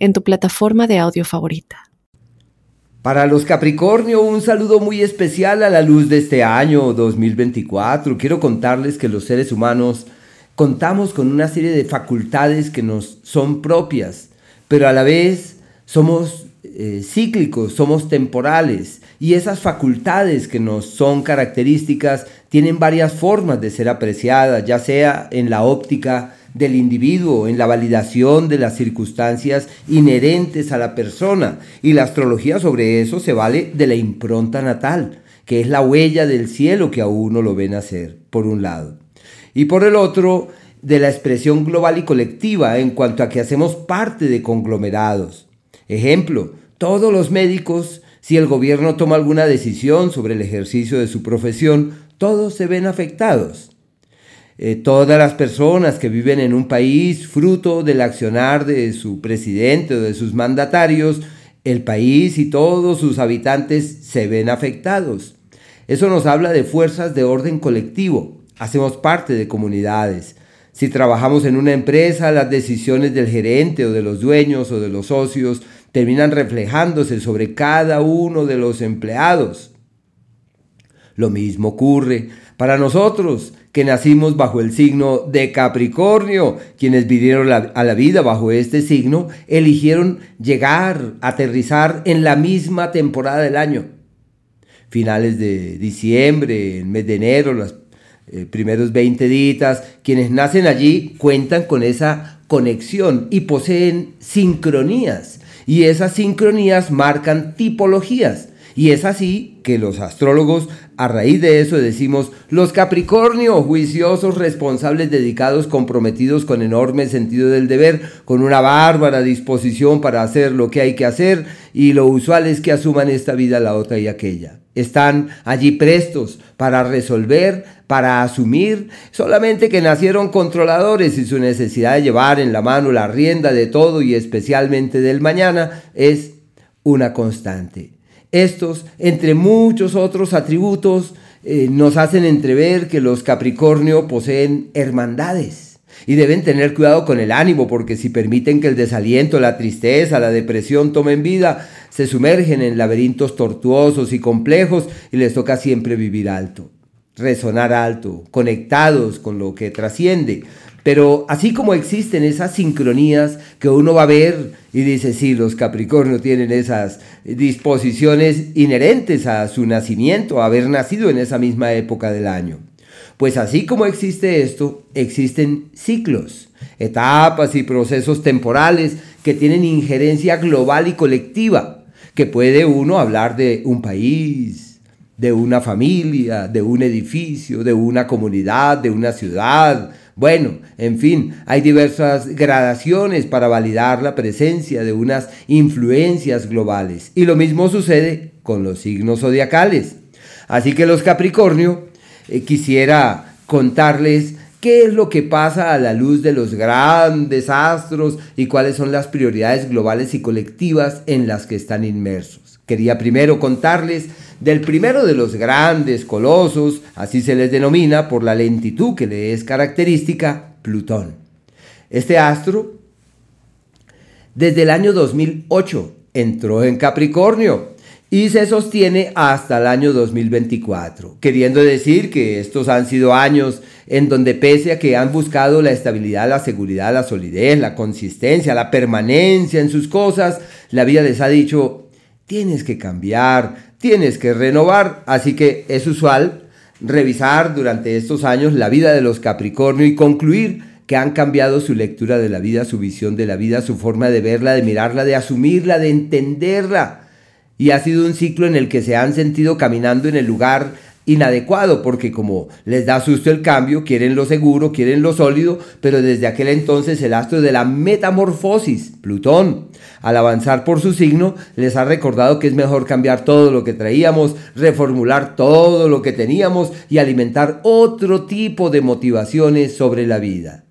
en tu plataforma de audio favorita. Para los Capricornio, un saludo muy especial a la luz de este año 2024. Quiero contarles que los seres humanos contamos con una serie de facultades que nos son propias, pero a la vez somos eh, cíclicos, somos temporales y esas facultades que nos son características tienen varias formas de ser apreciadas, ya sea en la óptica del individuo, en la validación de las circunstancias inherentes a la persona. Y la astrología sobre eso se vale de la impronta natal, que es la huella del cielo que a uno lo ven hacer, por un lado. Y por el otro, de la expresión global y colectiva en cuanto a que hacemos parte de conglomerados. Ejemplo, todos los médicos, si el gobierno toma alguna decisión sobre el ejercicio de su profesión, todos se ven afectados. Eh, todas las personas que viven en un país fruto del accionar de su presidente o de sus mandatarios, el país y todos sus habitantes se ven afectados. Eso nos habla de fuerzas de orden colectivo. Hacemos parte de comunidades. Si trabajamos en una empresa, las decisiones del gerente o de los dueños o de los socios terminan reflejándose sobre cada uno de los empleados. Lo mismo ocurre para nosotros que nacimos bajo el signo de Capricornio, quienes vinieron a la vida bajo este signo, eligieron llegar, aterrizar en la misma temporada del año. Finales de diciembre, el mes de enero, los eh, primeros 20 días, quienes nacen allí cuentan con esa conexión y poseen sincronías. Y esas sincronías marcan tipologías. Y es así que los astrólogos, a raíz de eso decimos, los Capricornio, juiciosos, responsables, dedicados, comprometidos con enorme sentido del deber, con una bárbara disposición para hacer lo que hay que hacer, y lo usual es que asuman esta vida, la otra y aquella. Están allí prestos para resolver, para asumir, solamente que nacieron controladores y su necesidad de llevar en la mano la rienda de todo y especialmente del mañana es una constante. Estos, entre muchos otros atributos, eh, nos hacen entrever que los Capricornio poseen hermandades y deben tener cuidado con el ánimo porque si permiten que el desaliento, la tristeza, la depresión tomen vida, se sumergen en laberintos tortuosos y complejos y les toca siempre vivir alto, resonar alto, conectados con lo que trasciende. Pero así como existen esas sincronías que uno va a ver y dice, sí, los Capricornio tienen esas disposiciones inherentes a su nacimiento, a haber nacido en esa misma época del año. Pues así como existe esto, existen ciclos, etapas y procesos temporales que tienen injerencia global y colectiva, que puede uno hablar de un país, de una familia, de un edificio, de una comunidad, de una ciudad, bueno, en fin, hay diversas gradaciones para validar la presencia de unas influencias globales. Y lo mismo sucede con los signos zodiacales. Así que los Capricornio eh, quisiera contarles qué es lo que pasa a la luz de los grandes astros y cuáles son las prioridades globales y colectivas en las que están inmersos. Quería primero contarles del primero de los grandes colosos, así se les denomina por la lentitud que le es característica, Plutón. Este astro, desde el año 2008, entró en Capricornio y se sostiene hasta el año 2024, queriendo decir que estos han sido años en donde pese a que han buscado la estabilidad, la seguridad, la solidez, la consistencia, la permanencia en sus cosas, la vida les ha dicho, tienes que cambiar, tienes que renovar. Así que es usual revisar durante estos años la vida de los Capricornio y concluir que han cambiado su lectura de la vida, su visión de la vida, su forma de verla, de mirarla, de asumirla, de entenderla. Y ha sido un ciclo en el que se han sentido caminando en el lugar inadecuado porque como les da susto el cambio, quieren lo seguro, quieren lo sólido, pero desde aquel entonces el astro de la metamorfosis, Plutón, al avanzar por su signo, les ha recordado que es mejor cambiar todo lo que traíamos, reformular todo lo que teníamos y alimentar otro tipo de motivaciones sobre la vida.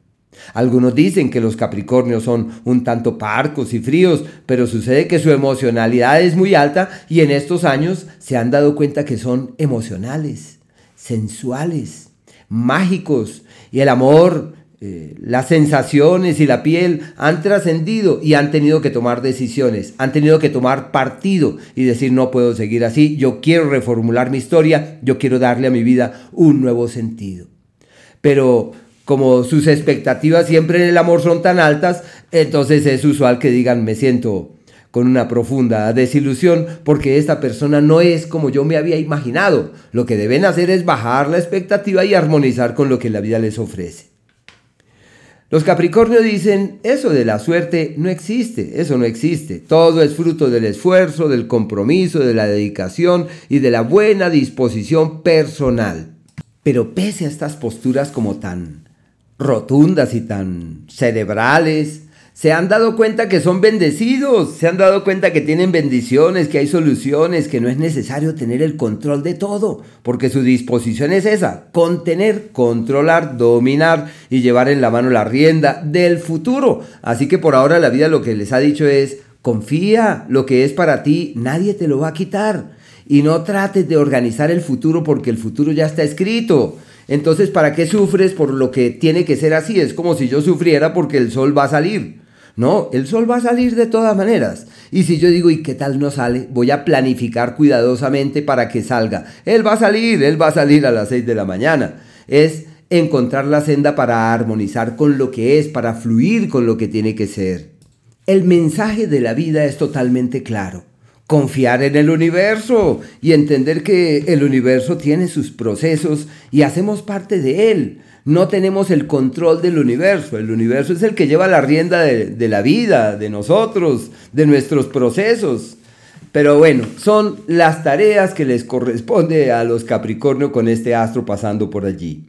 Algunos dicen que los Capricornios son un tanto parcos y fríos, pero sucede que su emocionalidad es muy alta y en estos años se han dado cuenta que son emocionales, sensuales, mágicos y el amor, eh, las sensaciones y la piel han trascendido y han tenido que tomar decisiones, han tenido que tomar partido y decir no puedo seguir así, yo quiero reformular mi historia, yo quiero darle a mi vida un nuevo sentido. Pero como sus expectativas siempre en el amor son tan altas, entonces es usual que digan me siento con una profunda desilusión porque esta persona no es como yo me había imaginado. Lo que deben hacer es bajar la expectativa y armonizar con lo que la vida les ofrece. Los Capricornios dicen, eso de la suerte no existe, eso no existe. Todo es fruto del esfuerzo, del compromiso, de la dedicación y de la buena disposición personal. Pero pese a estas posturas como tan rotundas y tan cerebrales, se han dado cuenta que son bendecidos, se han dado cuenta que tienen bendiciones, que hay soluciones, que no es necesario tener el control de todo, porque su disposición es esa, contener, controlar, dominar y llevar en la mano la rienda del futuro. Así que por ahora la vida lo que les ha dicho es, confía, lo que es para ti, nadie te lo va a quitar. Y no trates de organizar el futuro porque el futuro ya está escrito. Entonces, ¿para qué sufres por lo que tiene que ser así? Es como si yo sufriera porque el sol va a salir. No, el sol va a salir de todas maneras. Y si yo digo, ¿y qué tal no sale? Voy a planificar cuidadosamente para que salga. Él va a salir, él va a salir a las 6 de la mañana. Es encontrar la senda para armonizar con lo que es, para fluir con lo que tiene que ser. El mensaje de la vida es totalmente claro confiar en el universo y entender que el universo tiene sus procesos y hacemos parte de él. No tenemos el control del universo. El universo es el que lleva la rienda de, la vida, de nosotros, de nuestros procesos. Pero bueno, son las tareas que les corresponde a los Capricornio con este astro pasando por allí.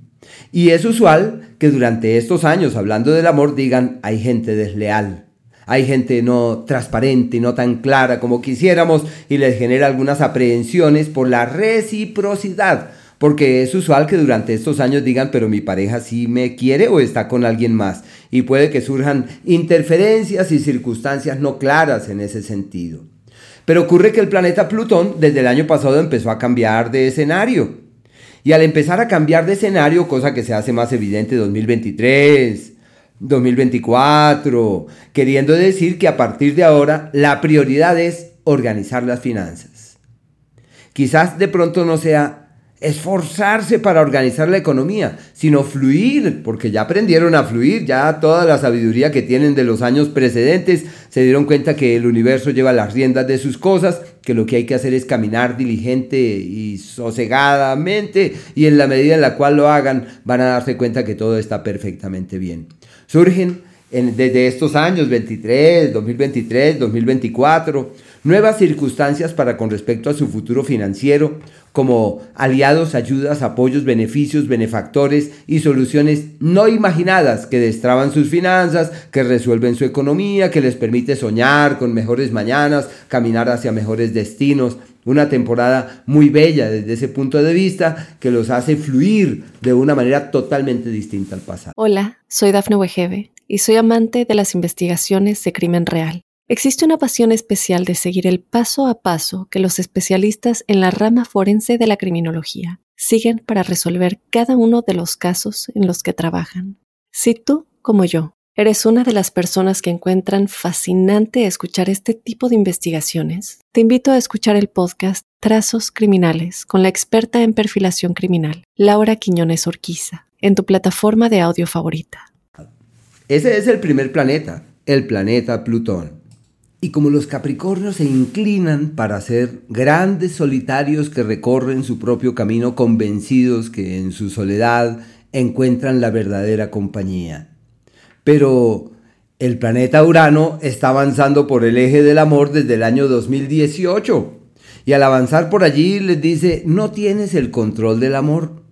Y es usual que durante estos años, hablando del amor, digan, hay gente desleal hay gente no transparente, no tan clara como quisiéramos y les genera algunas aprehensiones por la reciprocidad. Porque es usual que durante estos años digan, pero mi pareja sí me quiere o está con alguien más. Y puede que surjan interferencias y circunstancias no claras en ese sentido. Pero ocurre que el planeta Plutón desde el año pasado empezó a cambiar de escenario. Y al empezar a cambiar de escenario, cosa que se hace más evidente en 2023, 2024, queriendo decir que a partir de ahora la prioridad es organizar las finanzas. Quizás de pronto no sea esforzarse para organizar la economía, sino fluir, porque ya aprendieron a fluir, ya toda la sabiduría que tienen de los años precedentes se dieron cuenta que el universo lleva las riendas de sus cosas, que lo que hay que hacer es caminar diligente y sosegadamente, y en la medida en la cual lo hagan van a darse cuenta que todo está perfectamente bien. Surgen desde estos años, 23, 2023, 2024, nuevas circunstancias para con respecto a su futuro financiero, como aliados, ayudas, apoyos, beneficios, benefactores y soluciones no imaginadas que destraban sus finanzas, que resuelven su economía, que les permite soñar con mejores mañanas, caminar hacia mejores destinos. Una temporada muy bella desde ese punto de vista que los hace fluir de una manera totalmente distinta al pasado. Hola, soy Dafne Wegebe y soy amante de las investigaciones de crimen real. Existe una pasión especial de seguir el paso a paso que los especialistas en la rama forense de la criminología siguen para resolver cada uno de los casos en los que trabajan. Si tú, como yo, eres una de las personas que encuentran fascinante escuchar este tipo de investigaciones, te invito a escuchar el podcast Trazos Criminales con la experta en perfilación criminal, Laura Quiñones Orquiza, en tu plataforma de audio favorita. Ese es el primer planeta, el planeta Plutón. Y como los Capricornios se inclinan para ser grandes solitarios que recorren su propio camino convencidos que en su soledad encuentran la verdadera compañía. Pero el planeta Urano está avanzando por el eje del amor desde el año 2018 Y al avanzar por allí les dice, no tienes el control del amor.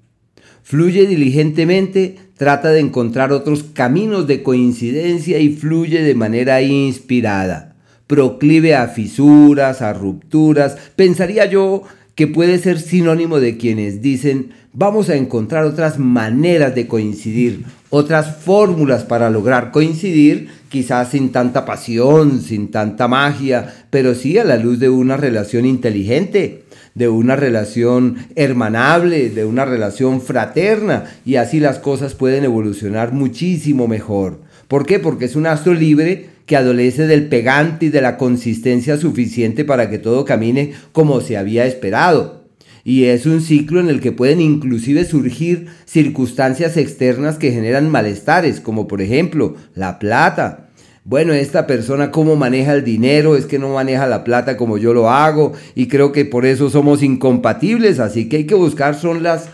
Fluye diligentemente, trata de encontrar otros caminos de coincidencia y fluye de manera inspirada. Proclive a fisuras, a rupturas. Pensaría yo que puede ser sinónimo de quienes dicen vamos a encontrar otras maneras de coincidir, otras fórmulas para lograr coincidir, quizás sin tanta pasión, sin tanta magia, pero sí a la luz de una relación inteligente, de una relación hermanable, de una relación fraterna, y así las cosas pueden evolucionar muchísimo mejor. ¿Por qué? Porque es un astro libre que adolece del pegante y de la consistencia suficiente para que todo camine como se había esperado. Y es un ciclo en el que pueden inclusive surgir circunstancias externas que generan malestares, como por ejemplo la plata. Bueno, esta persona cómo maneja el dinero, es que no maneja la plata como yo lo hago y creo que por eso somos incompatibles, así que hay que buscar son las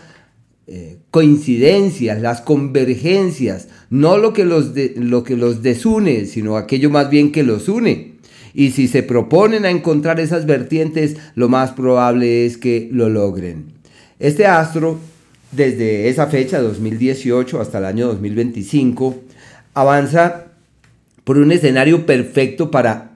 eh, coincidencias, las convergencias, no lo que, los lo que los desune, sino aquello más bien que los une. Y si se proponen a encontrar esas vertientes, lo más probable es que lo logren. Este astro, desde esa fecha, 2018 hasta el año 2025, avanza por un escenario perfecto para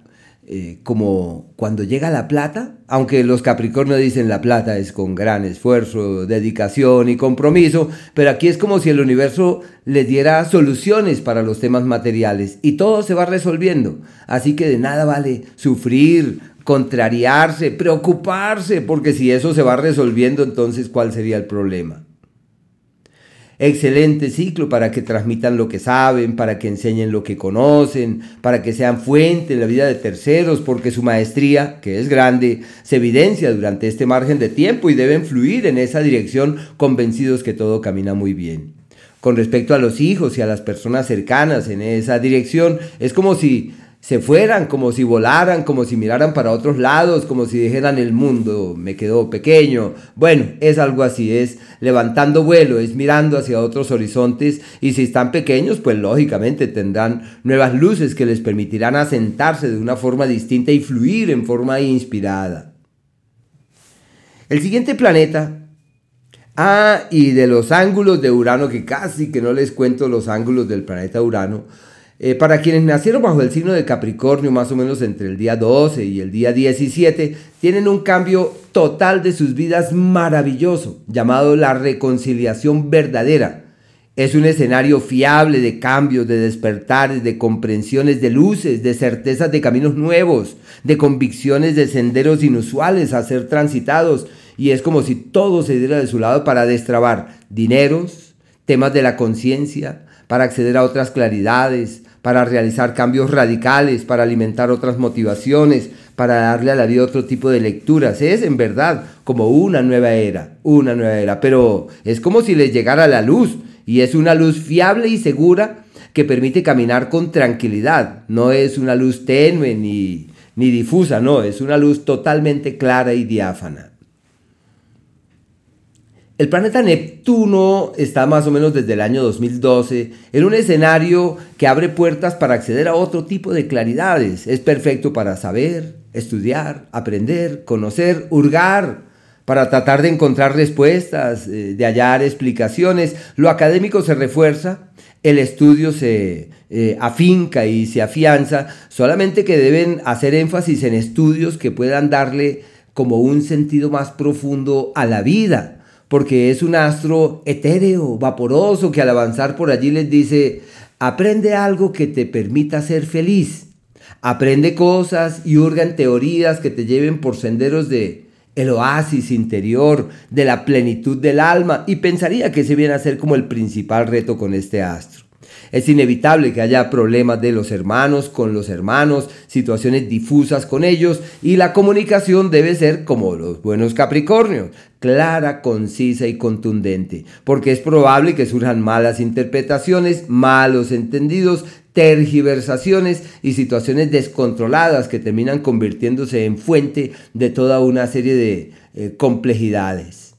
eh, como cuando llega la plata, aunque los Capricornios dicen la plata es con gran esfuerzo, dedicación y compromiso, pero aquí es como si el universo le diera soluciones para los temas materiales y todo se va resolviendo. Así que de nada vale sufrir, contrariarse, preocuparse, porque si eso se va resolviendo, entonces ¿cuál sería el problema? Excelente ciclo para que transmitan lo que saben, para que enseñen lo que conocen, para que sean fuente en la vida de terceros, porque su maestría, que es grande, se evidencia durante este margen de tiempo y deben fluir en esa dirección convencidos que todo camina muy bien. Con respecto a los hijos y a las personas cercanas en esa dirección, es como si se fueran, como si volaran, como si miraran para otros lados, como si dijeran el mundo me quedó pequeño. Bueno, es algo así, es levantando vuelo, es mirando hacia otros horizontes y si están pequeños, pues lógicamente tendrán nuevas luces que les permitirán asentarse de una forma distinta y fluir en forma inspirada. El siguiente planeta Ah, y de los ángulos de Urano, que casi que no les cuento los ángulos del planeta Urano, eh, para quienes nacieron bajo el signo de Capricornio, más o menos entre el día 12 y el día 17, tienen un cambio total de sus vidas maravilloso, llamado la reconciliación verdadera. Es un escenario fiable de cambios, de despertares, de comprensiones, de luces, de certezas de caminos nuevos, de convicciones de senderos inusuales a ser transitados. Y es como si todo se diera de su lado para destrabar dineros, temas de la conciencia, para acceder a otras claridades, para realizar cambios radicales, para alimentar otras motivaciones, para darle a la vida otro tipo de lecturas. Es en verdad como una nueva era, una nueva era, pero es como si les llegara la luz y es una luz fiable y segura que permite caminar con tranquilidad. No es una luz tenue ni, ni difusa, no, es una luz totalmente clara y diáfana. El planeta Neptuno está más o menos desde el año 2012 en un escenario que abre puertas para acceder a otro tipo de claridades. Es perfecto para saber, estudiar, aprender, conocer, hurgar, para tratar de encontrar respuestas, eh, de hallar explicaciones. Lo académico se refuerza, el estudio se eh, afinca y se afianza, solamente que deben hacer énfasis en estudios que puedan darle como un sentido más profundo a la vida porque es un astro etéreo, vaporoso, que al avanzar por allí les dice, aprende algo que te permita ser feliz. Aprende cosas y hurga en teorías que te lleven por senderos de el oasis interior, de la plenitud del alma, y pensaría que se viene a ser como el principal reto con este astro. Es inevitable que haya problemas de los hermanos con los hermanos, situaciones difusas con ellos y la comunicación debe ser como los buenos Capricornios, clara, concisa y contundente, porque es probable que surjan malas interpretaciones, malos entendidos, tergiversaciones y situaciones descontroladas que terminan convirtiéndose en fuente de toda una serie de eh, complejidades.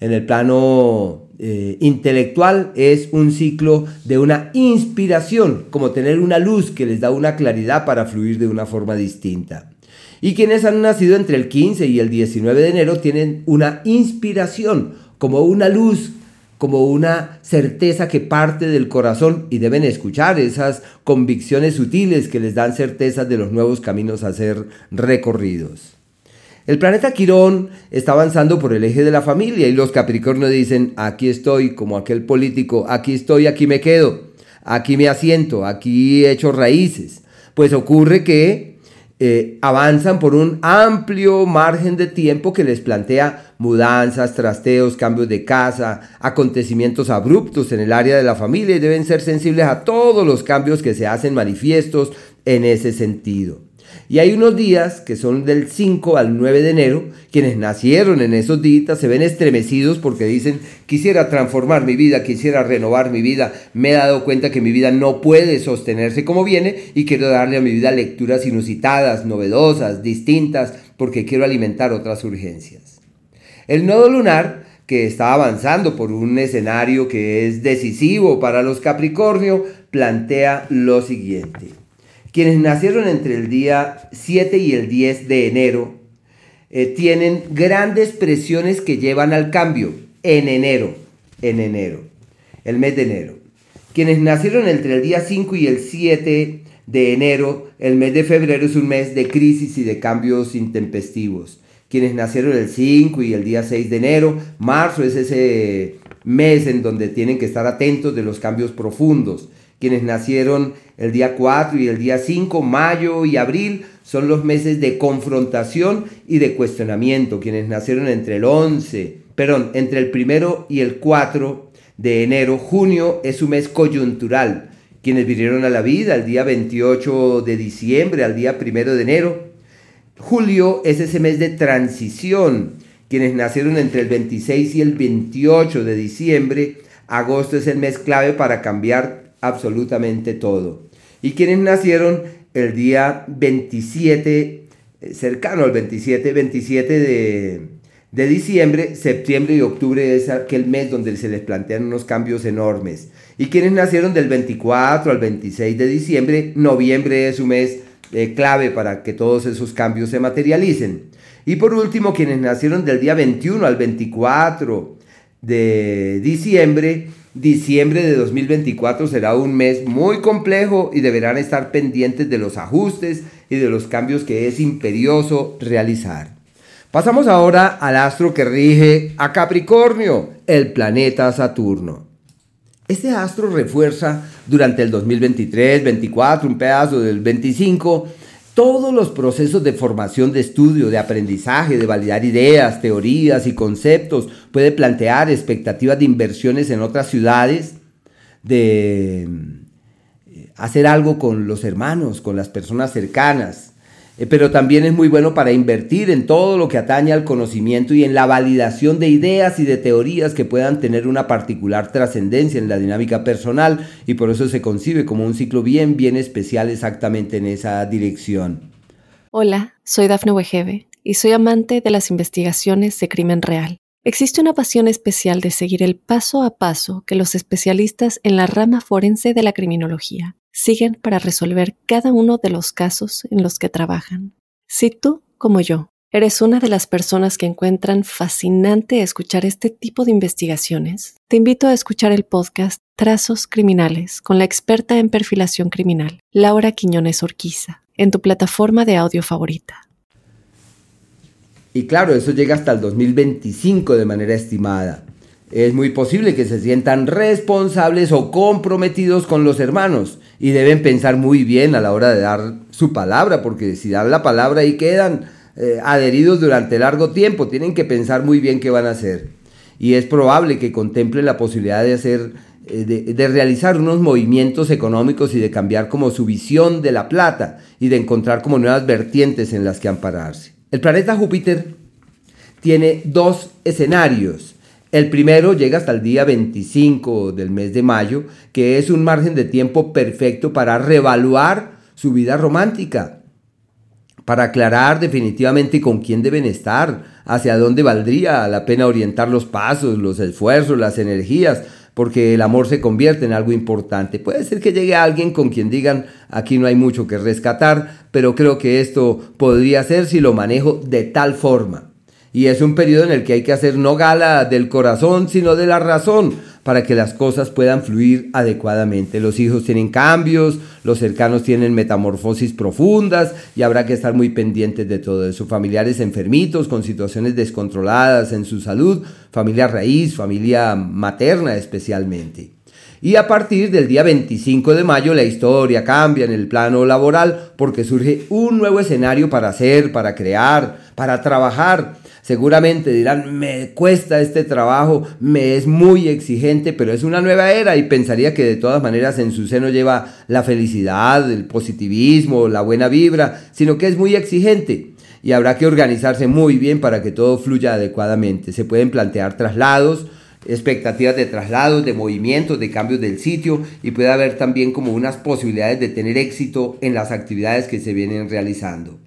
En el plano eh, intelectual es un ciclo de una inspiración, como tener una luz que les da una claridad para fluir de una forma distinta. Y quienes han nacido entre el 15 y el 19 de enero tienen una inspiración, como una luz, como una certeza que parte del corazón y deben escuchar esas convicciones sutiles que les dan certezas de los nuevos caminos a ser recorridos. El planeta Quirón está avanzando por el eje de la familia y los Capricornios dicen, aquí estoy, como aquel político, aquí estoy, aquí me quedo, aquí me asiento, aquí he hecho raíces. Pues ocurre que eh, avanzan por un amplio margen de tiempo que les plantea mudanzas, trasteos, cambios de casa, acontecimientos abruptos en el área de la familia y deben ser sensibles a todos los cambios que se hacen manifiestos en ese sentido. Y hay unos días que son del 5 al 9 de enero, quienes nacieron en esos días se ven estremecidos porque dicen, quisiera transformar mi vida, quisiera renovar mi vida, me he dado cuenta que mi vida no puede sostenerse como viene y quiero darle a mi vida lecturas inusitadas, novedosas, distintas, porque quiero alimentar otras urgencias. El nodo lunar que está avanzando por un escenario que es decisivo para los Capricornio, plantea lo siguiente. Quienes nacieron entre el día 7 y el 10 de enero eh, tienen grandes presiones que llevan al cambio en enero, en enero, el mes de enero. Quienes nacieron entre el día 5 y el 7 de enero, el mes de febrero es un mes de crisis y de cambios intempestivos. Quienes nacieron el 5 y el día 6 de enero, marzo es ese mes en donde tienen que estar atentos de los cambios profundos. Quienes nacieron el día 4 y el día 5, mayo y abril, son los meses de confrontación y de cuestionamiento. Quienes nacieron entre el 11, perdón, entre el primero y el 4 de enero, junio es un mes coyuntural. Quienes vinieron a la vida el día 28 de diciembre al día 1 de enero, julio es ese mes de transición. Quienes nacieron entre el 26 y el 28 de diciembre, agosto es el mes clave para cambiar absolutamente todo. Y quienes nacieron el día 27, eh, cercano al 27, 27 de, de diciembre, septiembre y octubre es aquel mes donde se les plantean unos cambios enormes. Y quienes nacieron del 24 al 26 de diciembre, noviembre es un mes eh, clave para que todos esos cambios se materialicen. Y por último, quienes nacieron del día 21 al 24 de diciembre, Diciembre de 2024 será un mes muy complejo y deberán estar pendientes de los ajustes y de los cambios que es imperioso realizar. Pasamos ahora al astro que rige a Capricornio, el planeta Saturno. Este astro refuerza durante el 2023, 24, un pedazo del 25, todos los procesos de formación, de estudio, de aprendizaje, de validar ideas, teorías y conceptos, puede plantear expectativas de inversiones en otras ciudades, de eh, hacer algo con los hermanos, con las personas cercanas, pero también es muy bueno para invertir en todo lo que atañe al conocimiento y en la validación de ideas y de teorías que puedan tener una particular trascendencia en la dinámica personal y por eso se concibe como un ciclo bien, bien especial exactamente en esa dirección. Hola, soy Dafne Wegebe y soy amante de las investigaciones de crimen real. Existe una pasión especial de seguir el paso a paso que los especialistas en la rama forense de la criminología siguen para resolver cada uno de los casos en los que trabajan. Si tú, como yo, eres una de las personas que encuentran fascinante escuchar este tipo de investigaciones, te invito a escuchar el podcast Trazos Criminales con la experta en perfilación criminal, Laura Quiñones Orquiza, en tu plataforma de audio favorita. Y claro, eso llega hasta el 2025 de manera estimada. Es muy posible que se sientan responsables o comprometidos con los hermanos y deben pensar muy bien a la hora de dar su palabra, porque si dan la palabra y quedan eh, adheridos durante largo tiempo, tienen que pensar muy bien qué van a hacer. Y es probable que contemplen la posibilidad de hacer, eh, de realizar unos movimientos económicos y de cambiar como su visión de la plata y de encontrar como nuevas vertientes en las que ampararse. El planeta Júpiter tiene dos escenarios el primero llega hasta el día 25 del mes de mayo, que es un margen de tiempo perfecto para reevaluar su vida romántica, para aclarar definitivamente con quién deben estar, hacia dónde valdría la pena orientar los pasos, los esfuerzos, las energías, porque el amor se convierte en algo importante. Puede ser que llegue alguien con quien digan, aquí no hay mucho que rescatar, pero creo que esto podría ser si lo manejo de tal forma. Y es un periodo en el que hay que hacer no gala del corazón, sino de la razón, para que las cosas puedan fluir adecuadamente. Los hijos tienen cambios, los cercanos tienen metamorfosis profundas y habrá que estar muy pendientes de todo eso. Familiares enfermitos, con situaciones descontroladas en su salud, familia raíz, familia materna especialmente. Y a partir del día 25 de mayo la historia cambia en el plano laboral porque surge un nuevo escenario para hacer, para crear, para trabajar Seguramente dirán, me cuesta este trabajo, me es muy exigente, pero es una nueva era y pensaría que de todas maneras en su seno lleva la felicidad, el positivismo, la buena vibra, sino que es muy exigente y habrá que organizarse muy bien para que todo fluya adecuadamente. Se pueden plantear traslados, expectativas de traslados, de movimientos, de cambios del sitio y puede haber también como unas posibilidades de tener éxito en las actividades que se vienen realizando.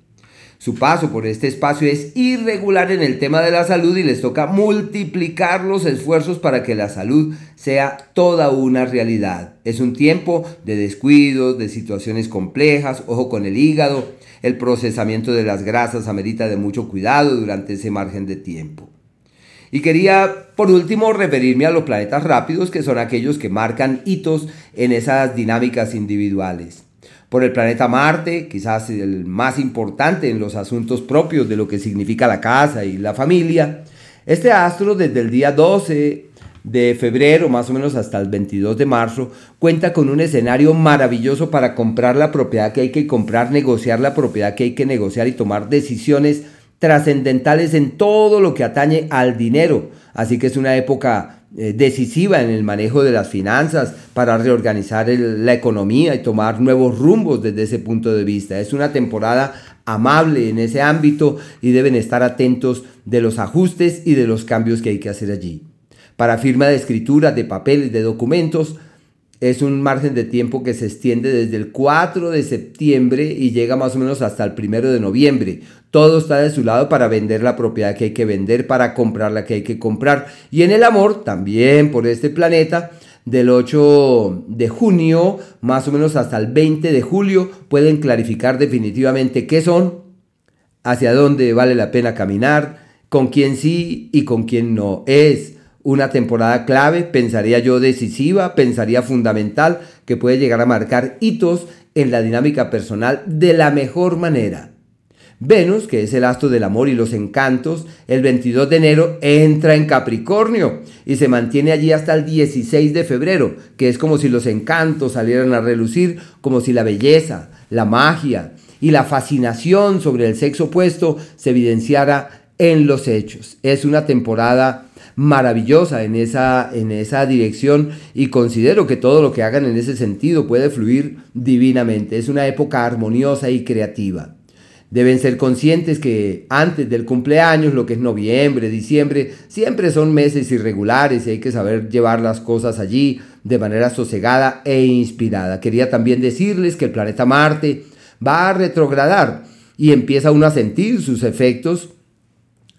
Su paso por este espacio es irregular en el tema de la salud y les toca multiplicar los esfuerzos para que la salud sea toda una realidad. Es un tiempo de descuidos, de situaciones complejas, ojo con el hígado, el procesamiento de las grasas amerita de mucho cuidado durante ese margen de tiempo. Y quería, por último, referirme a los planetas rápidos, que son aquellos que marcan hitos en esas dinámicas individuales por el planeta Marte, quizás el más importante en los asuntos propios de lo que significa la casa y la familia. Este astro desde el día 12 de febrero, más o menos hasta el 22 de marzo, cuenta con un escenario maravilloso para comprar la propiedad que hay que comprar, negociar la propiedad que hay que negociar y tomar decisiones trascendentales en todo lo que atañe al dinero. Así que es una época decisiva en el manejo de las finanzas para reorganizar la economía y tomar nuevos rumbos desde ese punto de vista. Es una temporada amable en ese ámbito y deben estar atentos de los ajustes y de los cambios que hay que hacer allí. Para firma de escritura, de papeles, de documentos, es un margen de tiempo que se extiende desde el 4 de septiembre y llega más o menos hasta el 1 de noviembre. Todo está de su lado para vender la propiedad que hay que vender, para comprar la que hay que comprar. Y en el amor, también por este planeta, del 8 de junio más o menos hasta el 20 de julio, pueden clarificar definitivamente qué son, hacia dónde vale la pena caminar, con quién sí y con quién no es una temporada clave, pensaría yo decisiva, pensaría fundamental, que puede llegar a marcar hitos en la dinámica personal de la mejor manera. Venus, que es el astro del amor y los encantos, el 22 de enero entra en Capricornio y se mantiene allí hasta el 16 de febrero, que es como si los encantos salieran a relucir, como si la belleza, la magia y la fascinación sobre el sexo opuesto se evidenciara en los hechos. Es una temporada maravillosa en esa, en esa dirección y considero que todo lo que hagan en ese sentido puede fluir divinamente. Es una época armoniosa y creativa. Deben ser conscientes que antes del cumpleaños, lo que es noviembre, diciembre, siempre son meses irregulares y hay que saber llevar las cosas allí de manera sosegada e inspirada. Quería también decirles que el planeta Marte va a retrogradar y empieza uno a sentir sus efectos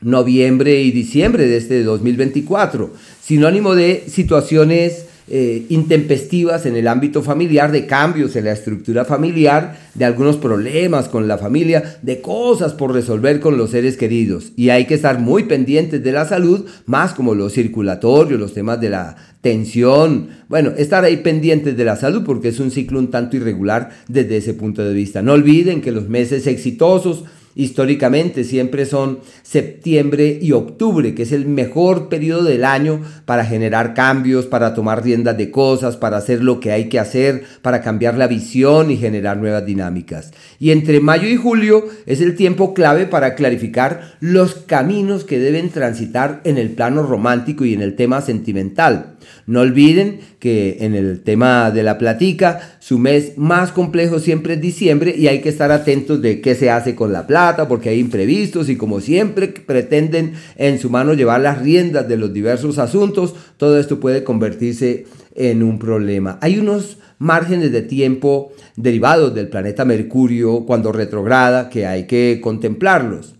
noviembre y diciembre de este 2024, sinónimo de situaciones eh, intempestivas en el ámbito familiar, de cambios en la estructura familiar, de algunos problemas con la familia, de cosas por resolver con los seres queridos. Y hay que estar muy pendientes de la salud, más como los circulatorios, los temas de la tensión. Bueno, estar ahí pendientes de la salud porque es un ciclo un tanto irregular desde ese punto de vista. No olviden que los meses exitosos históricamente siempre son septiembre y octubre, que es el mejor periodo del año para generar cambios, para tomar riendas de cosas, para hacer lo que hay que hacer, para cambiar la visión y generar nuevas dinámicas. Y entre mayo y julio es el tiempo clave para clarificar los caminos que deben transitar en el plano romántico y en el tema sentimental. No olviden que en el tema de la platica, su mes más complejo siempre es diciembre y hay que estar atentos de qué se hace con la porque hay imprevistos y como siempre pretenden en su mano llevar las riendas de los diversos asuntos, todo esto puede convertirse en un problema. Hay unos márgenes de tiempo derivados del planeta Mercurio cuando retrograda que hay que contemplarlos.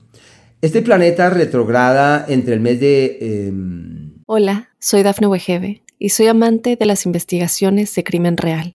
Este planeta retrograda entre el mes de... Em, Hola, soy Dafne Wegebe y soy amante de las investigaciones de crimen real.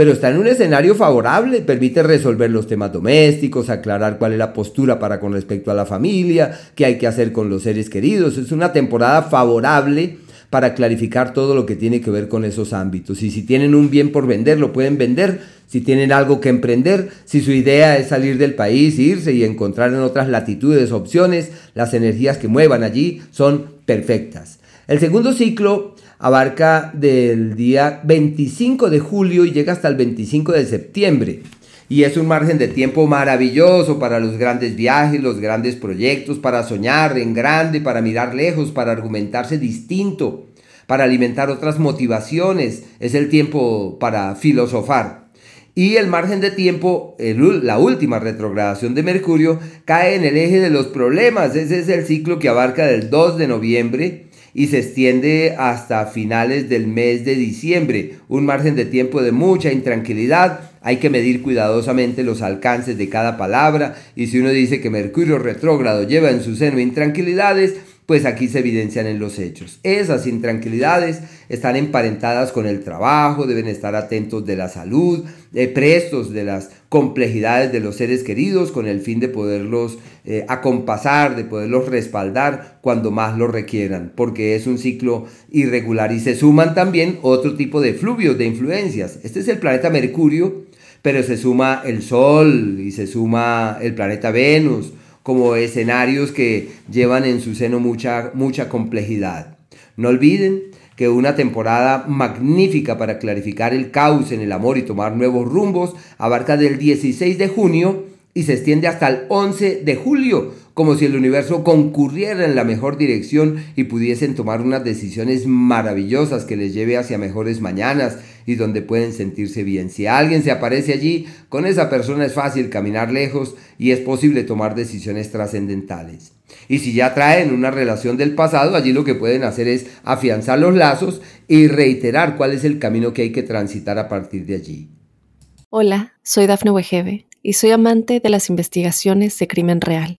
pero está en un escenario favorable, permite resolver los temas domésticos, aclarar cuál es la postura para con respecto a la familia, qué hay que hacer con los seres queridos. Es una temporada favorable para clarificar todo lo que tiene que ver con esos ámbitos. Y si tienen un bien por vender, lo pueden vender. Si tienen algo que emprender, si su idea es salir del país, irse y encontrar en otras latitudes opciones, las energías que muevan allí son perfectas. El segundo ciclo abarca del día 25 de julio y llega hasta el 25 de septiembre. Y es un margen de tiempo maravilloso para los grandes viajes, los grandes proyectos, para soñar en grande, para mirar lejos, para argumentarse distinto, para alimentar otras motivaciones. Es el tiempo para filosofar. Y el margen de tiempo, la última retrogradación de Mercurio, cae en el eje de los problemas. Ese es el ciclo que abarca del 2 de noviembre y se extiende hasta finales del mes de diciembre, un margen de tiempo de mucha intranquilidad. Hay que medir cuidadosamente los alcances de cada palabra y si uno dice que Mercurio retrógrado lleva en su seno intranquilidades, pues aquí se evidencian en los hechos. Esas intranquilidades están emparentadas con el trabajo, deben estar atentos de la salud, de prestos de las complejidades de los seres queridos con el fin de poderlos eh, acompasar, de poderlos respaldar cuando más lo requieran, porque es un ciclo irregular y se suman también otro tipo de fluvios, de influencias. Este es el planeta Mercurio, pero se suma el Sol y se suma el planeta Venus como escenarios que llevan en su seno mucha, mucha complejidad. No olviden que una temporada magnífica para clarificar el caos en el amor y tomar nuevos rumbos abarca del 16 de junio y se extiende hasta el 11 de julio, como si el universo concurriera en la mejor dirección y pudiesen tomar unas decisiones maravillosas que les lleve hacia mejores mañanas y donde pueden sentirse bien. Si alguien se aparece allí, con esa persona es fácil caminar lejos y es posible tomar decisiones trascendentales. Y si ya traen una relación del pasado, allí lo que pueden hacer es afianzar los lazos y reiterar cuál es el camino que hay que transitar a partir de allí. Hola, soy Dafne Wegebe y soy amante de las investigaciones de crimen real.